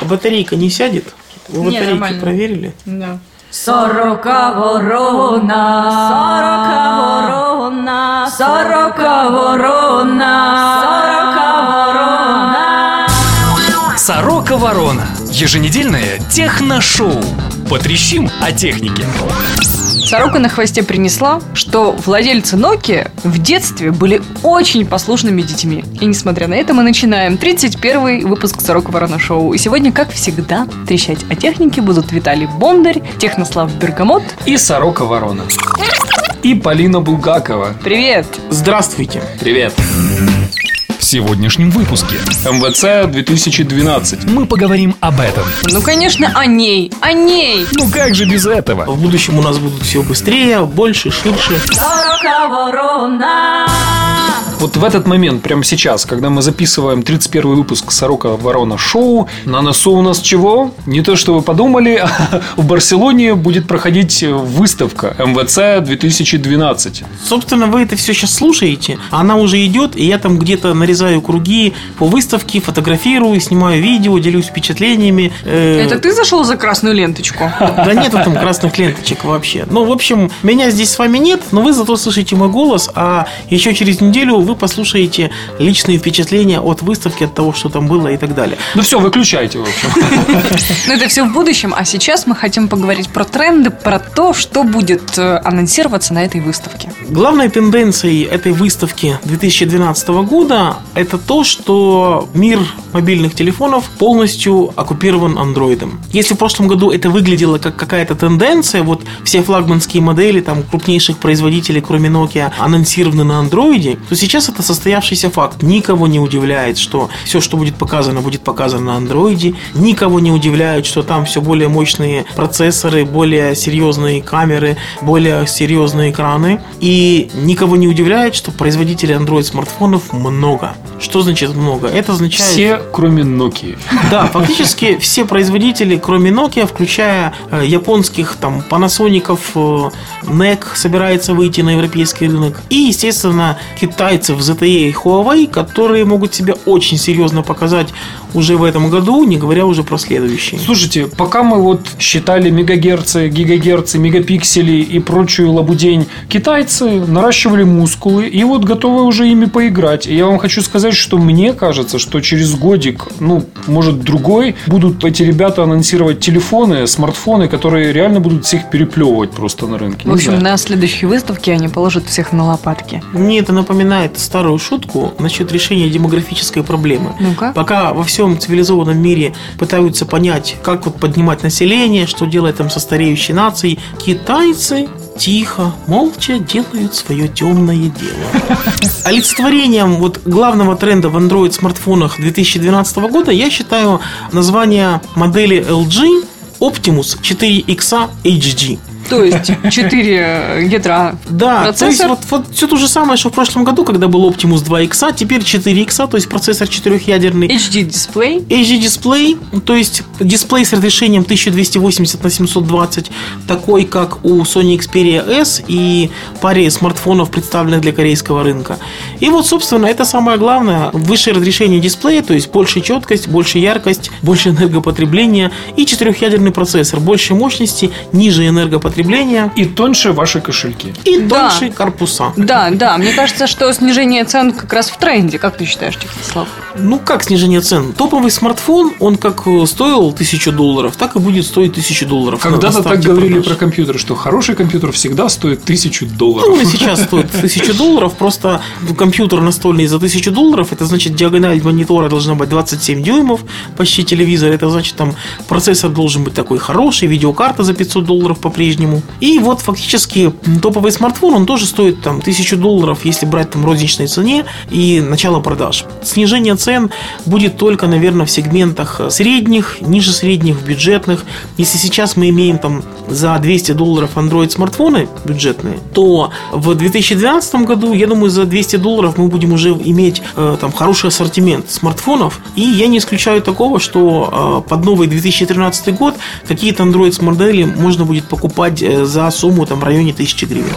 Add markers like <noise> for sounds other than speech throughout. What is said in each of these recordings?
А батарейка не сядет? Вы Не, батарейки нормально. проверили? Да. Сорока ворона, сорока ворона, сорока ворона, сорока ворона. Сорока Ворона. Еженедельное техношоу. Потрещим о технике. Сорока на хвосте принесла, что владельцы Nokia в детстве были очень послушными детьми. И несмотря на это, мы начинаем 31 выпуск Сорока Ворона Шоу. И сегодня, как всегда, трещать о технике будут Виталий Бондарь, Технослав Бергамот. И Сорока Ворона. И Полина Булгакова. Привет! Здравствуйте. Привет. В сегодняшнем выпуске МВЦ 2012 мы поговорим об этом. Ну, конечно, о ней, о ней! Ну как же без этого? В будущем у нас будут все быстрее, больше, ширше. Сорока ворона. Вот в этот момент, прямо сейчас, когда мы записываем 31 выпуск Сорока Ворона Шоу, на носу у нас чего? Не то, что вы подумали, а <laughs> в Барселоне будет проходить выставка МВЦ 2012. Собственно, вы это все сейчас слушаете, она уже идет, и я там где-то нарезаю круги по выставке, фотографирую, снимаю видео, делюсь впечатлениями. Э, Это ты зашел за красную ленточку? <laughs> Да нету там красных ленточек вообще. Ну, в общем, меня здесь с вами нет, но вы зато слышите мой голос, а еще через неделю вы послушаете личные впечатления от выставки, от того, что там было и так далее. Ну все, выключайте, в общем. <laughs> Но это все в будущем, а сейчас мы хотим поговорить про тренды, про то, что будет э, анонсироваться на этой выставке. Главной тенденцией этой выставки 2012 года это то, что мир мобильных телефонов полностью оккупирован андроидом. Если в прошлом году это выглядело как какая-то тенденция, вот все флагманские модели там крупнейших производителей, кроме Nokia, анонсированы на андроиде, то сейчас это состоявшийся факт. Никого не удивляет, что все, что будет показано, будет показано на андроиде. Никого не удивляет, что там все более мощные процессоры, более серьезные камеры, более серьезные экраны. И никого не удивляет, что производителей Android смартфонов много. Что значит много? Это означает... Все, кроме Nokia. Да, фактически все производители, кроме Nokia, включая э, японских там Panasonic, э, NEC, собирается выйти на европейский рынок. И, естественно, китайцев ZTE и Huawei, которые могут себя очень серьезно показать уже в этом году, не говоря уже про следующий. Слушайте, пока мы вот считали мегагерцы, гигагерцы, мегапиксели и прочую лабудень, китайцы наращивали мускулы и вот готовы уже ими поиграть. И я вам хочу сказать, что мне кажется, что через годик, ну, может, другой, будут эти ребята анонсировать телефоны, смартфоны, которые реально будут всех переплевывать просто на рынке. В общем, на следующей выставке они положат всех на лопатки. Мне это напоминает старую шутку насчет решения демографической проблемы. Ну-ка. Пока во всем цивилизованном мире пытаются понять, как вот поднимать население, что делать там со стареющей нацией, китайцы тихо, молча делают свое темное дело. Олицетворением вот главного тренда в Android смартфонах 2012 года я считаю название модели LG Optimus 4X HD. То есть 4 ядра Да, то есть процессор. вот, вот все то же самое, что в прошлом году, когда был Optimus 2X, теперь 4X, то есть процессор четырехъядерный. HD дисплей. HD-дисплей, то есть дисплей с разрешением 1280 на 720, такой как у Sony Xperia S и паре смартфонов, представленных для корейского рынка. И вот, собственно, это самое главное. Высшее разрешение дисплея, то есть больше четкость, больше яркость, больше энергопотребления и четырехъядерный процессор, больше мощности, ниже энергопотребления И тоньше ваши кошельки. и Да. тоньше корпуса. Да, да, мне кажется, что снижение цен как раз в тренде. Как ты считаешь, Технослав? Ну, как снижение цен? Топовый смартфон, он как э, стоил тысячу долларов, так и будет стоить тысячу долларов. Когда-то так говорили продаж. про компьютер, что хороший компьютер всегда стоит тысячу Ну, долларов. он и сейчас стоит <laughs> тысячу долларов, просто компьютер настольный за тысячу долларов, это значит диагональ монитора должна быть 27 дюймов, почти телевизор, это значит там процессор должен быть такой хороший, видеокарта за 500 долларов по-прежнему. И вот фактически топовый смартфон, он тоже стоит там тысячу долларов, если брать там розничной цене и начало продаж. Снижение цен будет только, наверное, в сегментах средних, ниже средних, бюджетных. Если сейчас мы имеем там за 200 долларов Android смартфоны бюджетные, то в 2012 году, я думаю, за 200 долларов мы будем уже иметь э, там хороший ассортимент смартфонов. И я не исключаю такого, что э, под новый 2013 год какие-то Android модели можно будет покупать э, за сумму там в районе 1000 гривен.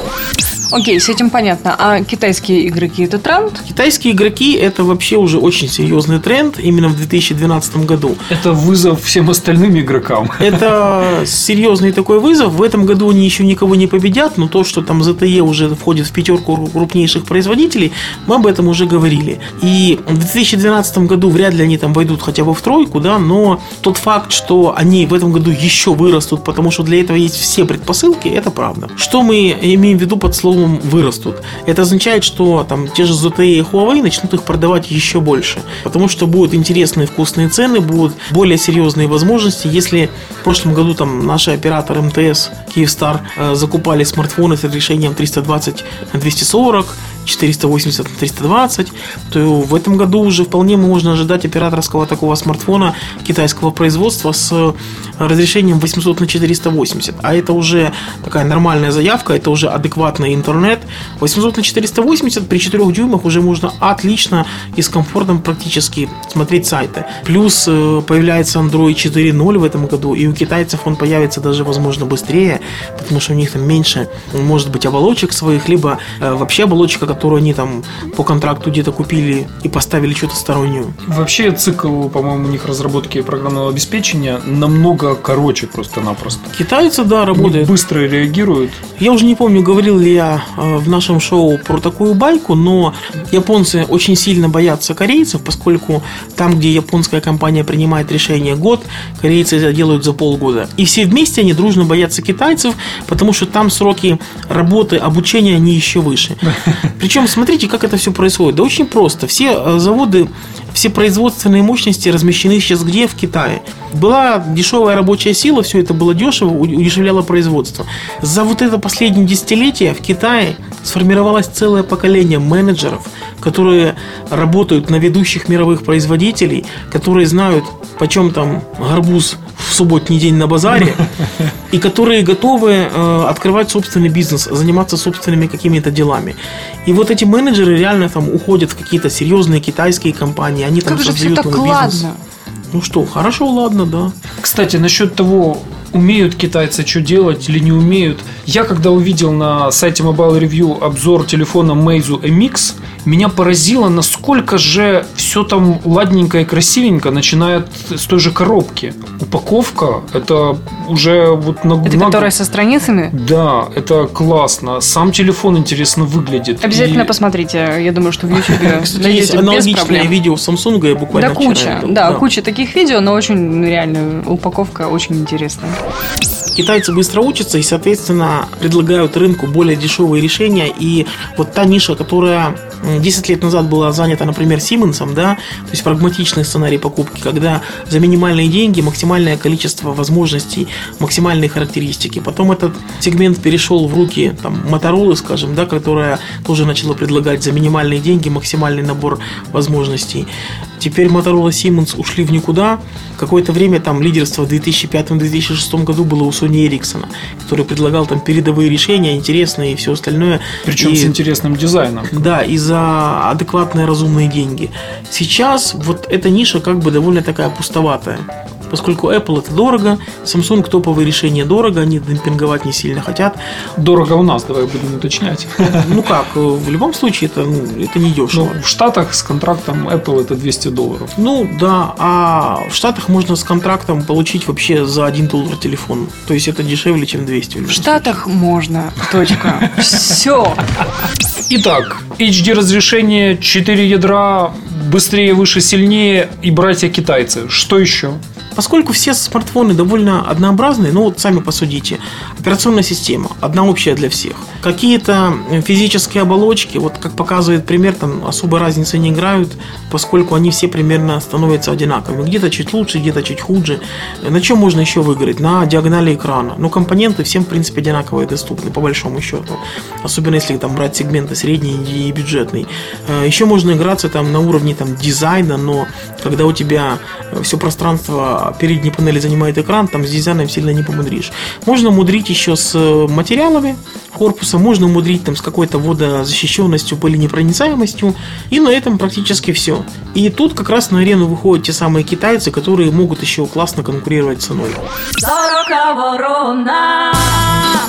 Окей, с этим понятно. А китайские игроки это тренд? Китайские игроки это вообще уже очень серьезный тренд именно в 2012 году. Это вызов всем остальным игрокам. Это серьезный такой вызов. В этом году они еще никого не победят, но то, что там ZTE уже входит в пятерку крупнейших производителей, мы об этом уже говорили. И в 2012 году вряд ли они там войдут хотя бы в тройку, да, но тот факт, что они в этом году еще вырастут, потому что для этого есть все предпосылки, это правда. Что мы имеем в виду под словом вырастут? Это означает, что там те же ZTE и Huawei начнут их продавать еще больше, потому что будут интересные вкусные цены, будут более серьезные возможности. Если в прошлом году там наши операторы МТС, Kyivstar э, закупали смартфоны с разрешением 320 на 240, 480 на 320, то в этом году уже вполне можно ожидать операторского такого смартфона китайского производства с разрешением 800 на 480. А это уже такая нормальная заявка, это уже адекватный интернет. 800 на 480 при 4 дюймах уже можно отлично и с комфортом практически смотреть сайты. Плюс э, появляется Android 4.0 в этом году, и у китайцев он появится даже, возможно, быстрее, потому что у них там меньше, может быть, оболочек своих, либо э, вообще оболочка, которую они там по контракту где-то купили и поставили что-то стороннюю. Вообще цикл, по-моему, у них разработки программного обеспечения намного короче просто-напросто. Китайцы, да, Они работают. быстро реагируют. Я уже не помню, говорил ли я э, в нашем шоу про такую байку, но японцы очень сильно боятся корейцев, поскольку там, где японская компания принимает решение год, корейцы это делают за полгода. И все вместе они дружно боятся китайцев, потому что там сроки работы, обучения, они еще выше. <laughs> Причем, смотрите, как это все происходит. Да очень просто. Все э, заводы, все производственные мощности размещены сейчас где? В Китае. Была дешевая рабочая сила, все это было дешево, удешевляло производство. За вот это последнее десятилетие в Китае сформировалось целое поколение менеджеров, которые работают на ведущих мировых производителей, которые знают, почем там гарбуз в субботний день на базаре, <laughs> и которые готовы э, открывать собственный бизнес, заниматься собственными какими-то делами. И вот эти менеджеры реально там уходят в какие-то серьезные китайские компании, они там Как же все создают так бизнес. ладно. Ну что, хорошо, ладно, да. Кстати, насчет того, умеют китайцы что делать или не умеют. Я когда увидел на сайте Mobile Review обзор телефона Meizu MX, меня поразило, насколько же все там ладненько и красивенько, начиная с той же коробки. Упаковка, это уже вот на Это на- которая со страницами? Да, это классно. Сам телефон интересно выглядит. Обязательно И- посмотрите. Я думаю, что в YouTube <laughs> есть аналогичное видео Samsung, я буквально Да, куча. Да, куча таких видео, но очень реально упаковка очень интересная. Китайцы быстро учатся и, соответственно, предлагают рынку более дешевые решения. И вот та ниша, которая м, 10 лет назад была занята, например, Сименсом, да, то есть прагматичный сценарий покупки, когда за минимальные деньги максимальное количество возможностей, максимальные характеристики. Потом этот сегмент перешел в руки там, Motorola, скажем, да, которая тоже начала предлагать за минимальные деньги максимальный набор возможностей. Теперь Motorola Siemens ушли в никуда. Какое-то время там лидерство в 2005-2006 году было у Sony Ericsson, который предлагал там передовые решения, интересные и все остальное. Причем И- с интересным дизайном. да, и за адекватные разумные деньги. Сейчас вот эта ниша как бы довольно такая пустоватая. Поскольку Apple это дорого, Samsung топовые решения дорого, они демпинговать не сильно хотят. Дорого у нас, давай будем уточнять. Ну как, в любом случае это, ну, это не Ну, дешево. в Штатах с контрактом Apple это 200 долларов. Ну да, а в Штатах можно с контрактом получить вообще за 1 доллар телефон. То есть это дешевле, чем 200. В Штатах можно. Точка. Все. Итак, HD разрешение, 4 ядра, быстрее, выше, сильнее и братья китайцы. Что еще? Поскольку все смартфоны довольно однообразные, ну вот сами посудите, операционная система одна общая для всех. Какие-то э, физические оболочки, вот как показывает пример, там особой разницы не играют, поскольку они все примерно становятся одинаковыми. Где-то чуть лучше, где-то чуть хуже. На чем можно еще выиграть? На диагонали экрана. Ну, компоненты всем, в принципе, одинаковые доступны, по большому счету. Особенно если там брать сегменты средний и бюджетный. Э, Еще можно играться там на уровне там, дизайна, но когда у тебя все пространство передней панели занимает экран, там с дизайном сильно не помудришь. Можно мудрить еще с э, материалами. корпуса, можно умудрить там с какой-то водозащищенностью, пыленепроницаемостью, и на этом практически все. И тут как раз на арену выходят те самые китайцы, которые могут еще классно конкурировать ценой.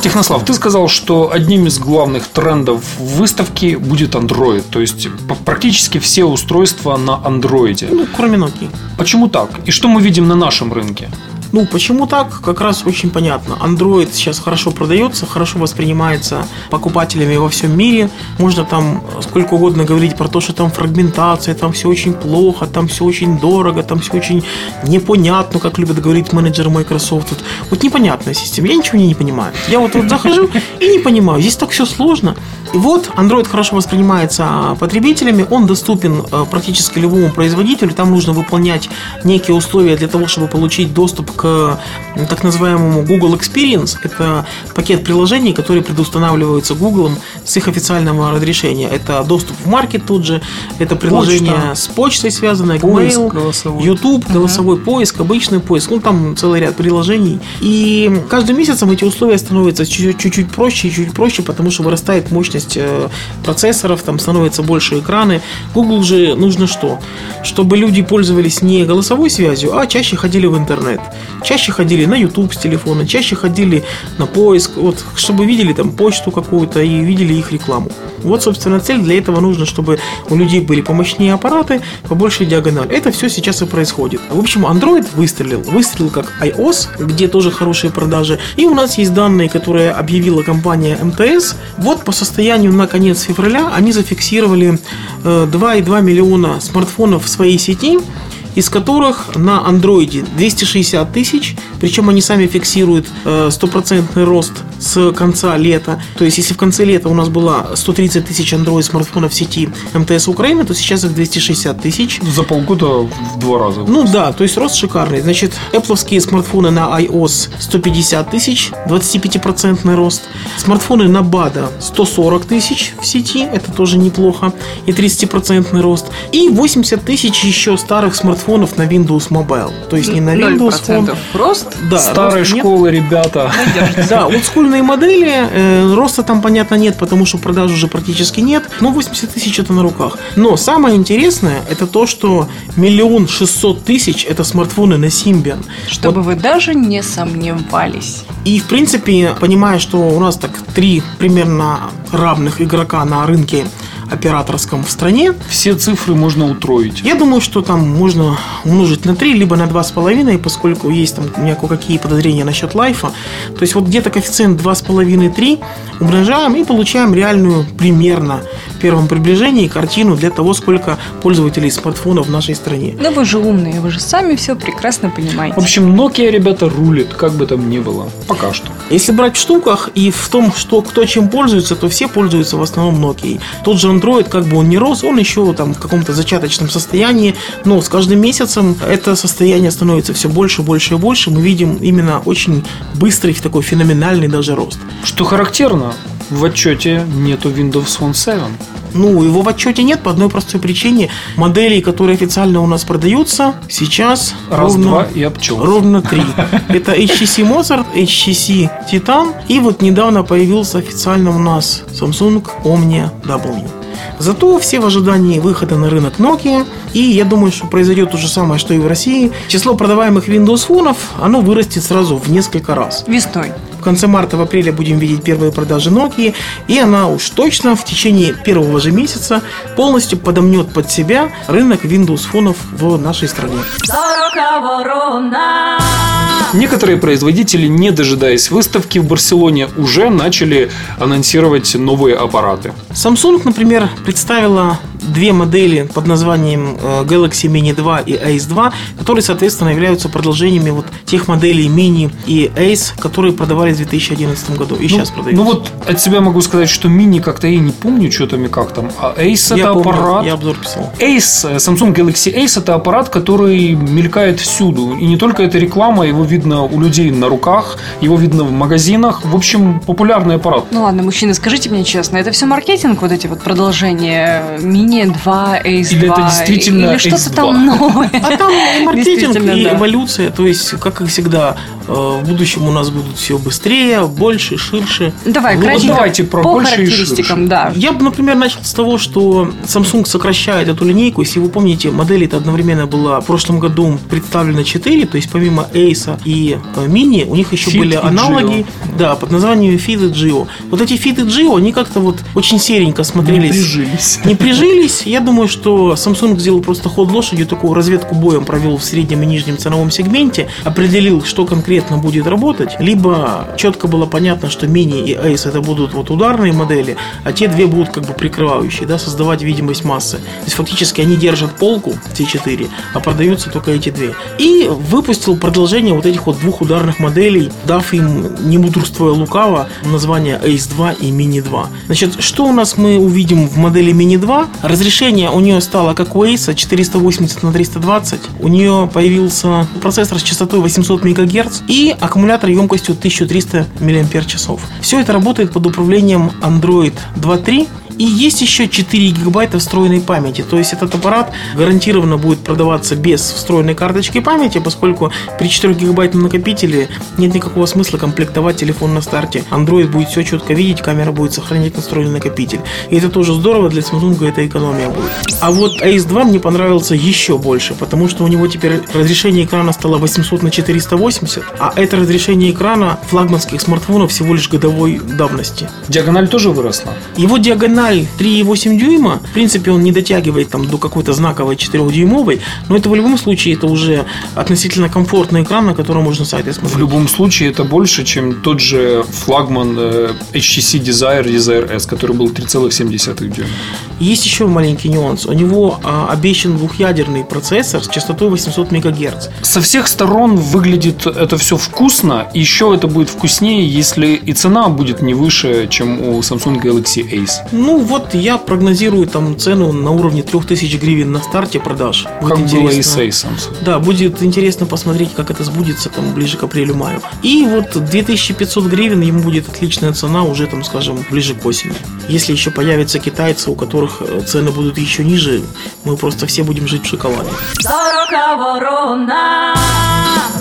Технослав, ты сказал, что одним из главных трендов выставки будет Android. То есть практически все устройства на Android. Ну, кроме Nokia. Почему так? И что мы видим на нашем рынке? Ну, почему так? Как раз очень понятно. Android сейчас хорошо продается, хорошо воспринимается покупателями во всем мире. Можно там сколько угодно говорить про то, что там фрагментация, там все очень плохо, там все очень дорого, там все очень непонятно, как любят говорить менеджеры Microsoft. Вот, вот непонятная система. Я ничего не, понимаю. Я вот, вот захожу и не понимаю. Здесь так все сложно. И вот Android хорошо воспринимается потребителями, он доступен э, практически любому производителю, там нужно выполнять некие условия для того, чтобы получить доступ к так называемому Google Experience. Это пакет приложений, которые предустанавливаются Google с их официального разрешения. Это доступ в маркет тут же, это приложение Почта. с почтой связанное, Поиск Gmail, голосовой. YouTube, голосовой поиск, обычный поиск, ну там целый ряд приложений. И каждым месяцем эти условия становятся чуть- чуть-чуть проще и чуть проще, потому что вырастает мощность э, процессоров, там становятся больше экраны. Google же нужно что? Чтобы люди пользовались не голосовой связью, а чаще ходили в интернет. Чаще ходили на YouTube с телефона, чаще ходили на поиск, вот, чтобы видели там почту какую-то и видели их рекламу. Вот, собственно, цель. Для этого нужно, чтобы у людей были помощнее аппараты, побольше диагональ. Это все сейчас и происходит. В общем, Android выстрелил. Выстрелил как iOS, где тоже хорошие продажи. И у нас есть данные, которые объявила компания МТС. Вот по состоянию на конец февраля они зафиксировали э, 2,2 миллиона смартфонов в своей сети из которых на андроиде 260 тысяч, причем они сами фиксируют э, стопроцентный рост с конца лета. То есть, если в конце лета у нас было 130 тысяч Android смартфонов в сети МТС Украины, то сейчас их 260 тысяч. За полгода в два раза. Ну да, то есть рост шикарный. Значит, Apple смартфоны на iOS 150 тысяч, 25% рост. Смартфоны на BADA 140 тысяч в сети, это тоже неплохо, и 30% рост. И 80 тысяч еще старых смартфонов на Windows Mobile. То есть не на Windows Phone. 0% рост. Да, Старой роста нет. школы, ребята. Да, олдскульные модели, э, роста там, понятно, нет, потому что продаж уже практически нет, но 80 тысяч это на руках. Но самое интересное, это то, что миллион шестьсот тысяч это смартфоны на Symbian. Чтобы вы даже не сомневались. И, в принципе, понимая, что у нас так три примерно равных игрока на рынке операторском в стране, Все цифры можно утроить. я думаю, что там можно умножить на 3, либо на 2,5, поскольку есть там у меня кое-какие подозрения насчет лайфа. То есть вот где-то коэффициент 2,5-3 умножаем и получаем реальную примерно первом приближении картину для того, сколько пользователей смартфонов в нашей стране. Но вы же умные, вы же сами все прекрасно понимаете. В общем, Nokia, ребята, рулит, как бы там ни было. Пока что. Если брать в штуках и в том, что кто чем пользуется, то все пользуются в основном Nokia. Тот же Android, как бы он ни рос, он еще там в каком-то зачаточном состоянии, но с каждым месяцем это состояние становится все больше, больше и больше. Мы видим именно очень быстрый, такой феноменальный даже рост. Что характерно, в отчете нету Windows Phone 7. Ну, его в отчете нет по одной простой причине. Моделей, которые официально у нас продаются, сейчас Раз, ровно, два и обчелся. ровно три. <laughs> Это HTC Mozart, HTC Titan и вот недавно появился официально у нас Samsung Omnia W. Зато все в ожидании выхода на рынок Nokia, и я думаю, что произойдет то же самое, что и в России. Число продаваемых Windows фонов, оно вырастет сразу в несколько раз. Весной. В конце марта, в апреле будем видеть первые продажи Nokia, и она уж точно в течение первого же месяца полностью подомнет под себя рынок Windows фонов в нашей стране. Некоторые производители, не дожидаясь выставки в Барселоне, уже начали анонсировать новые аппараты. Samsung, например, представила две модели под названием э, Galaxy Mini 2 и Ace 2, которые, соответственно, являются продолжением вот тех моделей Mini и Ace, которые продавались в 2011 году и сейчас продаются. Ну вот от себя могу сказать, что мини как-то я не помню, что там и как там. А Ace я это помню, аппарат. я обзор писал. Ace, э, Samsung Galaxy Ace это аппарат, который мелькает всюду. И не только это реклама, его видно у людей на руках, его видно в магазинах. В общем, популярный аппарат. Ну ладно, мужчины, скажите мне честно, это все маркетинг, вот эти вот продолжения мини Mini 2, Ace Или 2. это действительно Или что-то Ace 2? там новое. А там и <laughs> маркетинг, и да. эволюция. То есть, как и всегда, э, в будущем у нас будут все быстрее, больше, ширше. Давай, Ну, кратенько давайте про по больше и ширше. да. Я бы, например, начал с того, что Samsung сокращает эту линейку. Если вы помните, модель это одновременно была в прошлом году представлена 4, то есть помимо Ace и э, Mini, у них еще Fit были аналоги, да, под названием Fit и Geo. Вот эти Fit и Geo, они как-то вот очень серенько Не смотрелись. прижились. Не прижились. Я думаю, что Samsung сделал просто ход лошадью, такую разведку боем провел в среднем и нижнем ценовом сегменте, определил, что конкретно будет работать, либо четко было понятно, что Mini и Ace это будут вот ударные модели, а те две будут как бы прикрывающие, да, создавать видимость массы. То есть фактически они держат полку, все четыре, а продаются только эти две. И выпустил продолжение вот этих вот двух ударных моделей, дав им, не мудрствуя лукаво, название Ace 2 и Mini 2. Значит, что у нас мы увидим в модели Mini 2? Разрешение у нее стало как у Ace 480 на 320. У нее появился процессор с частотой 800 МГц и аккумулятор емкостью 1300 мАч. Все это работает под управлением Android 2.3 и есть еще 4 гигабайта встроенной памяти. То есть этот аппарат гарантированно будет продаваться без встроенной карточки памяти, поскольку при 4 гигабайтном накопителе нет никакого смысла комплектовать телефон на старте. Android будет все четко видеть, камера будет сохранять настроенный накопитель. И это тоже здорово, для Samsung это экономия будет. А вот Ace 2 мне понравился еще больше, потому что у него теперь разрешение экрана стало 800 на 480, а это разрешение экрана флагманских смартфонов всего лишь годовой давности. Диагональ тоже выросла. Его диагональ 3,8 дюйма, в принципе, он не дотягивает там до какой-то знаковой 4-дюймовой, но это в любом случае это уже относительно комфортный экран, на котором можно сайты В смотреть. любом случае это больше, чем тот же флагман э, HTC Desire Desire S, который был 3,7 дюйма. Есть еще маленький нюанс. У него а, обещан двухъядерный процессор с частотой 800 МГц. Со всех сторон выглядит это все вкусно, еще это будет вкуснее, если и цена будет не выше, чем у Samsung Galaxy Ace. Ну вот я прогнозирую там цену на уровне 3000 гривен на старте продаж. Будет Как было и с Samsung. Да, будет интересно посмотреть, как это сбудется там ближе к апрелю-маю. И вот 2500 гривен ему будет отличная цена уже там, скажем, ближе к осени. Если еще появятся китайцы, у которых э, цены будут еще ниже, мы просто все будем жить в шоколаде.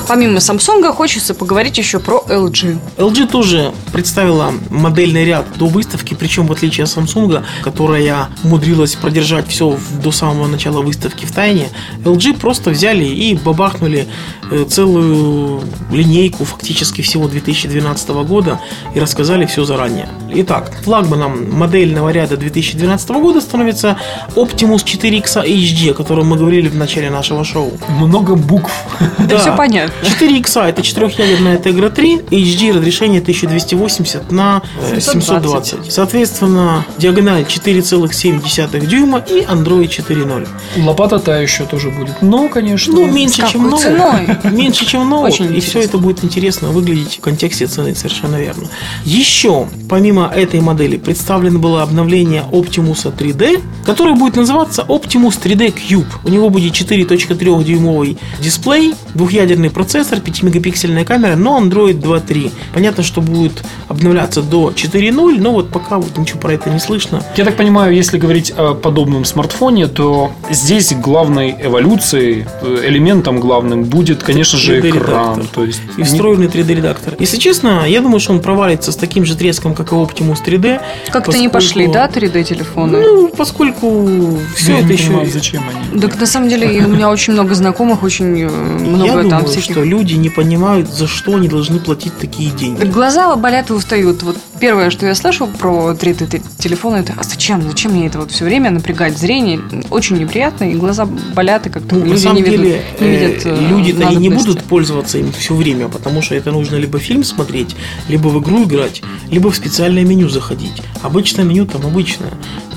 Помимо Samsung, хочется поговорить еще про LG. LG тоже представила модельный ряд до выставки, причем в отличие от Samsung, которая умудрилась продержать все до самого начала выставки в тайне, LG просто взяли и бабахнули э, целую линейку фактически всего 2012 года и рассказали все заранее. Итак, флагманом модельного ряда 2012 года становится Optimus 4X HD, о котором мы говорили в начале нашего шоу. Много букв. <laughs> Да, все понятно. 4 икса это четырехъядерная Tegra 3, HD разрешение 1280 на э, 720. 720. Соответственно, диагональ 4,7 дюйма и Android 4.0. Лопата та еще тоже будет. Но, конечно. Ну, меньше, чем ценой? <laughs> Меньше, чем ноут. Очень и интересно. все это будет интересно выглядеть в контексте цены, совершенно верно. Еще, помимо этой модели, представлено было обновление Optimus 3D, которое будет называться Optimus 3D Cube. У него будет 4.3 дюймовый дисплей, двухъядерный процессор, 5-мегапиксельная камера, но Android 2.3. Понятно, что будет обновляться до 4.0, но вот пока вот ничего про это не слышно. Я так понимаю, если говорить о подобном смартфоне, то здесь главной эволюцией, э, элементом главным будет, конечно же, 3D экран. То есть И не- встроенный 3D-редактор. Если честно, я думаю, что он провалится с таким же треском, как и Optimus 3D. Как-то не поскольку- пошли, да, 3D-телефоны? Ну, поскольку все я это не еще... понимаю, зачем они. Так на самом деле у меня очень много знакомых, очень э, много я там думаю, всяких. что люди не понимают, за что они должны платить такие деньги. Глаза болят и устают. Вот первое, что я слышу про 3D-телефоны, это а зачем? Зачем мне это вот все время напрягать зрение? Очень неприятно, и глаза болят, и как-то Ну, на люди самом не, деле, видят, не видят э, э, люди-то и не будут пользоваться им все время, потому что это нужно либо фильм смотреть, либо в игру играть, либо в специальное меню заходить. Обычное меню там обычное.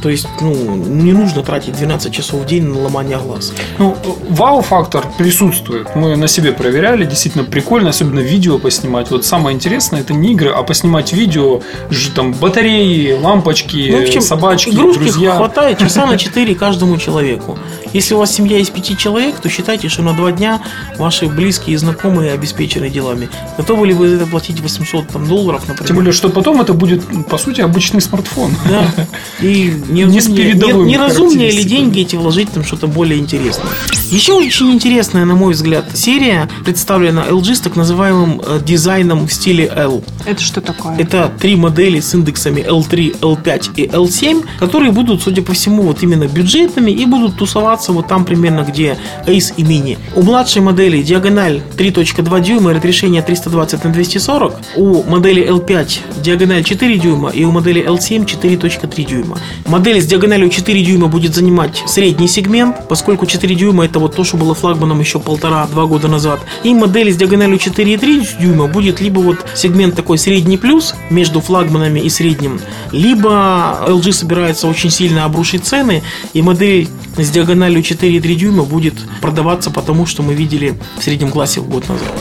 То есть, ну, не нужно тратить 12 часов в день на ломание глаз. Ну, вау-фактор присутствует. Мы на себе проверяли. Действительно прикольно, особенно видео поснимать. Вот самое интересное это не игры, а поснимать видео, ж- там батареи, лампочки, Ну, в общем, собачки, игрушки друзья. хватает часа на 4 каждому человеку. Если у вас семья из пяти человек, то считайте, что на два дня ваши близкие и знакомые обеспечены делами. Готовы ли вы за это платить 800 там, долларов, например? Тем более, что потом это будет, по сути, обычный смартфон. Да. И <laughs> Не неразумнее, передовыми не- неразумнее ли деньги эти вложить там что-то более интересное. Еще очень интересная, на мой взгляд, серия представлена LG с так называемым э, дизайном в стиле L. Это что такое? Это три модели с индексами L3, L5 и L7, которые будут, судя по всему, вот именно бюджетными и будут тусоваться вот там примерно, где Ace и Mini. У младшей модели диагональ 3.2 дюйма и разрешение 320 на 240. У модели L5 диагональ 4 дюйма и у модели L7 4.3 дюйма. Модель с диагональю 4 дюйма будет занимать средний сегмент, поскольку 4 дюйма это вот то, что было флагманом еще полтора-два года назад. И модель с диагональю 4,3 дюйма будет либо вот сегмент такой средний плюс между флагманами и средним, либо LG собирается очень сильно обрушить цены, и модель с диагональю 4,3 дюйма будет продаваться потому, что мы видели в среднем классе год назад.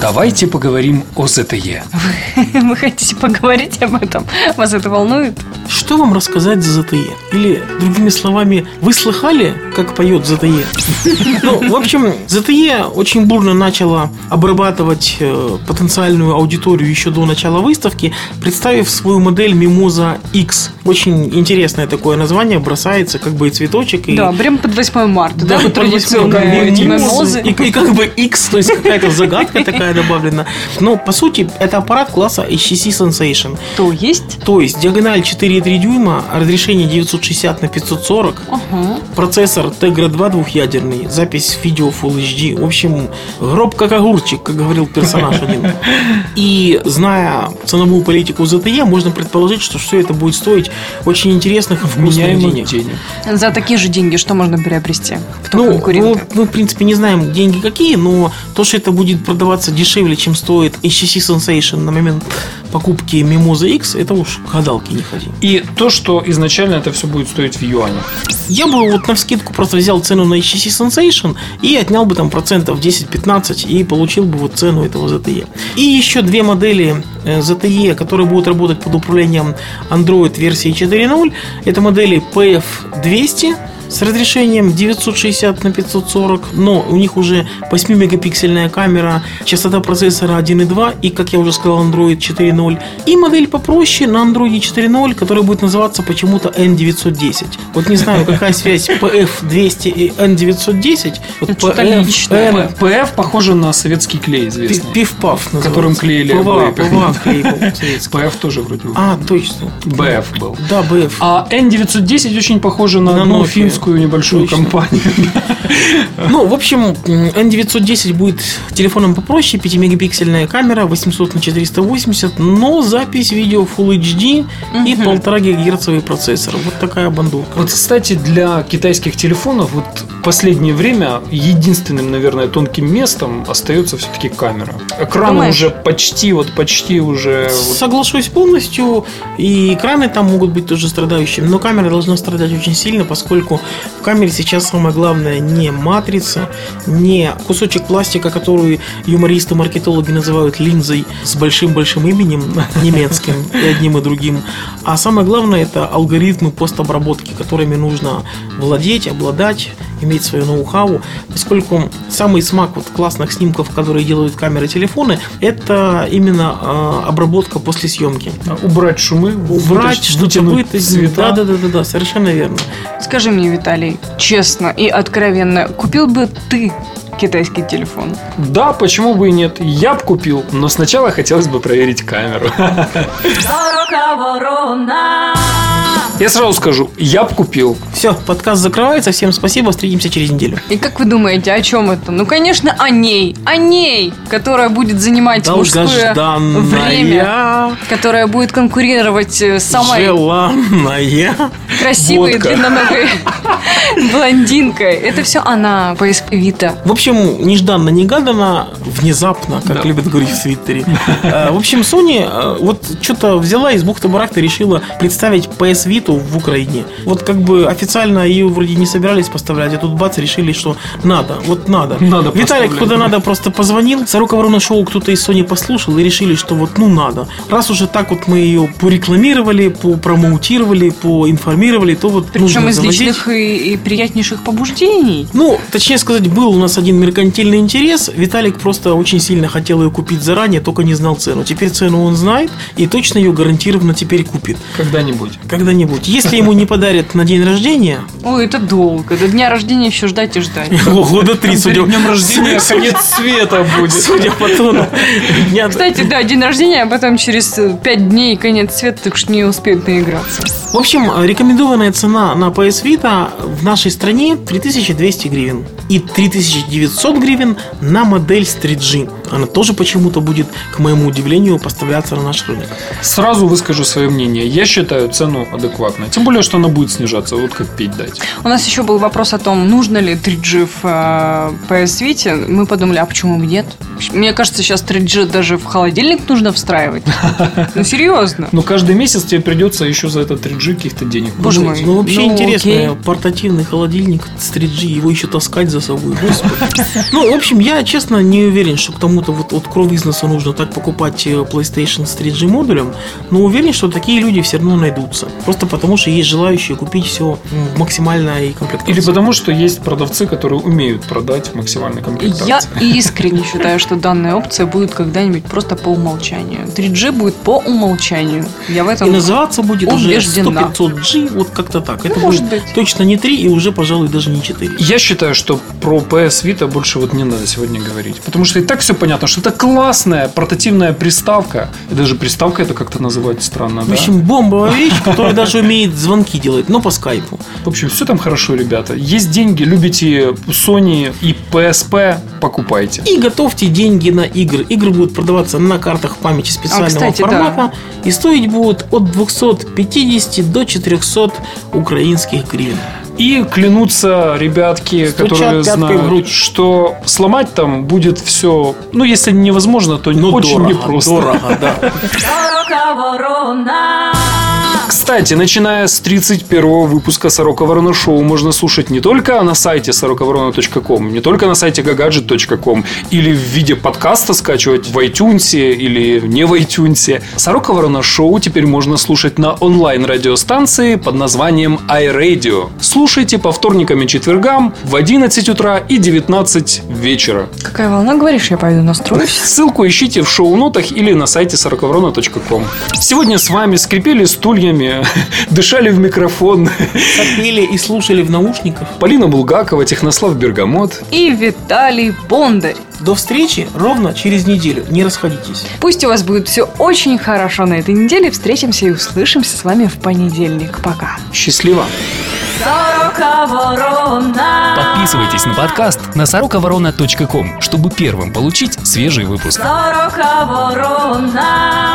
Давайте поговорим о ZTE. Вы хотите поговорить об этом? Вас это волнует? Что вам рассказать за ZTE? Или, другими словами, вы слыхали, как поет ZTE? Ну, в общем, ZTE очень бурно начала обрабатывать э, потенциальную аудиторию еще до начала выставки, представив свою модель Mimosa X. Очень интересное такое название, бросается как бы и цветочек, и Да, прям под 8 марта, да, да, под традиционные мимозы. И, и как бы X, то есть какая-то загадка такая добавлена. Но, по сути, это аппарат класса HTC Sensation. То есть? То есть диагональ 4,3 дюйма, разрешение 960 на 540, Ага. процессор Tegra 2 двухъядерный, запись видео Full HD. В общем, гроб как огурчик, как говорил персонаж один. И зная ценовую политику ZTE, можно предположить, что все это будет стоить очень интересных и вкусных денег. денег. За такие же деньги что можно приобрести? Кто Ну, конкуренты? ну, мы, в принципе, не знаем деньги какие, но то, что это будет продаваться дешевле, чем стоит HTC Sensation на момент покупки Mimosa X, это уж к гадалке не ходи. И то, что изначально это все будет стоить в юанях. Я бы вот на вскидку просто взял цену на HTC Sensation и отнял бы там процентов 10-15 и получил бы вот цену этого ZTE. И еще две модели э, ZTE, которые будут работать под управлением Android версии 4.0. Это модели PF200 с разрешением 960 на 540, но у них уже 8-мегапиксельная камера, частота процессора 1.2 и, как я уже сказал, Android 4.0. И модель попроще на Android 4.0, которая будет называться почему-то N910. Вот не знаю, какая <laughs> связь PF200 и N910. Вот PF. N, похоже на советский клей известный. Пиф-паф называется. Которым клеили ПВА. ПВА клей. <laughs> ПФ тоже вроде. А, точно. БФ был. Да, БФ. А N910 очень похоже на, На одну Nokia. Финскую небольшую Точно. компанию. <laughs> Ну, в общем, м, N910 будет телефоном попроще, 5-мегапиксельная камера, 800 на 480, но запись видео Full HD и 1,5 гигагерцовый процессор. Вот такая бандурка. Вот, кстати, для китайских телефонов вот последнее время единственным, наверное, тонким местом остается все-таки камера. Экраны Думаешь? уже почти, вот почти уже... Соглашусь полностью, и экраны там могут быть тоже страдающими, но камера должна страдать очень сильно, поскольку в камере сейчас самое главное не матрица, не кусочек пластика, который юмористы-маркетологи называют линзой с большим-большим именем <laughs> немецким и одним и другим, а самое главное это алгоритмы постобработки, которыми нужно владеть, обладать, иметь свое ноу-хау, поскольку самый смак вот классных снимков, которые делают камеры телефоны, это именно э, обработка после съемки. Убрать шумы, Убрать, что-то вытащить. цвета. Да, да, да, да, да, совершенно верно. Скажи мне, Виталий, честно и откровенно, купил бы ты китайский телефон? Да, почему бы и нет? Я бы купил, но сначала хотелось бы проверить камеру. Ворона. Я сразу скажу, я бы купил. Все, подкаст закрывается. Всем спасибо. Встретимся через неделю. И как вы думаете, о чем это? Ну, конечно, о ней. О ней, которая будет занимать мужское время. Которая будет конкурировать э, с самой желанная. красивой Водка. длинноногой <laughs> Блондинка. Это все она, PSP Vita. В общем, нежданно-негаданно, внезапно, как Да. любят говорить в Твиттере. Э, В общем, Sony э, вот что-то взяла из бухты-барахта решила представить PS Vita в Украине. Вот как бы официально ее вроде не собирались поставлять, а тут бац, решили, что надо, вот надо. Надо Виталик куда надо просто позвонил, Сорока Ворона шоу кто-то из Sony послушал и решили, что вот ну надо. Раз уже так вот мы ее порекламировали, попромоутировали, поинформировали, то вот Причем нужно из заводить. личных и, и приятнейших побуждений. Ну, точнее сказать, был у нас один меркантильный интерес. Виталик просто очень сильно хотел ее купить заранее, только не знал цену. Теперь цену он знает и точно ее гарантированно теперь купит. Когда-нибудь. Когда-нибудь. Если ему не подарят на день рождения, Ой, это долго. До дня рождения еще ждать и ждать. <laughs> года три, судя, Перед днем рождения <laughs> конец света будет. судя по тону. Кстати, да, день рождения, а потом через э, пять дней конец света, так что не успеют наиграться. В общем, рекомендованная цена на PS Vita в нашей стране 3200 гривен. И 3900 гривен на модель с 3G. Она тоже почему-то будет, к моему удивлению, поставляться на наш рынок. Сразу выскажу свое мнение. Я считаю цену адекватной. Тем более, что она будет снижаться. Вот как пить дать. У нас еще был вопрос о том, нужно ли 3G в э, PS Vita. Мы подумали, а почему бы нет? Мне кажется, сейчас 3G даже в холодильник нужно встраивать. Ну, серьезно. Но каждый месяц тебе придется еще за это 3G каких-то денег. Боже Ну, мой. Ну, вообще Ну, интересно, портативный холодильник с 3G, его еще таскать за собой, господи. Ну, в общем, я, честно, не уверен, что к тому-то вот от кровизнеса нужно так покупать э, PlayStation с 3G модулем, но уверен, что такие люди все равно найдутся. Просто потому, что есть желающие купить все в максимальной комплектации. Или потому, что есть продавцы, которые умеют продать максимальной Я комплектации. искренне считаю, что данная опция будет когда-нибудь просто по умолчанию. 3G будет по умолчанию. Я в И этом... называться будет уже убеждена. 100-500G, вот как-то так. Это Ну, может будет быть. точно не 3 и уже, пожалуй, даже не 4. Я считаю, что про PS Vita больше вот не надо сегодня говорить. Потому что и так все понятно, что это классная портативная приставка. И даже приставка это как-то называть странно, В да? общем, бомбовая вещь, которая даже умеет звонки делать, но по скайпу. В общем, все там хорошо, ребята. Есть деньги, любите Sony и PSP, покупайте. И готовьте деньги на игры. Игры будут продаваться на картах памяти специального кстати, да. формата. И стоить будут от 250 до 400 украинских гривен. И клянутся ребятки, Стучат которые знают, грудь. что сломать там будет все, ну, если невозможно, то Ну, очень дорого, непросто. дорого, да. Кстати, начиная с 31 выпуска Сорока Ворона Шоу можно слушать не только на сайте сороковорона.ком, не только на сайте gagadget.com или в виде подкаста скачивать в iTunes или не в iTunes. Сорока Ворона Шоу теперь можно слушать на онлайн-радиостанции под названием iRadio. Слушайте по вторникам и четвергам в 11 утра и 19 вечера. Какая волна, говоришь, я пойду настроюсь? <laughs> Ссылку ищите в шоу-нотах или на сайте сороковорона.ком. Сегодня с вами скрипели стульями, <laughs> дышали в микрофон Сопели и слушали в наушниках. Полина Булгакова, Технослав Бергамот. И Виталий Бондарь. До встречи ровно через неделю. Не расходитесь. Пусть у вас будет все очень хорошо на этой неделе. Встретимся и услышимся с вами в понедельник. Пока. Счастливо! Сорока ворона. Подписывайтесь на подкаст на сороковорона.ком, чтобы первым получить свежий выпуск. Сорока ворона.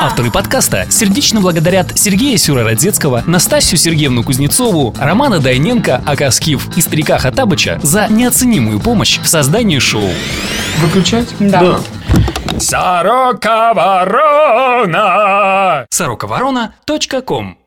Авторы подкаста сердечно благодарят Сергея Сюрородецкого, Настасью Сергеевну Кузнецову, Романа Дайненко, Акаскив и старика Хатабыча за неоценимую помощь в создании шоу. Выключать? Да. Сорока Ворона! Сороковорона.ком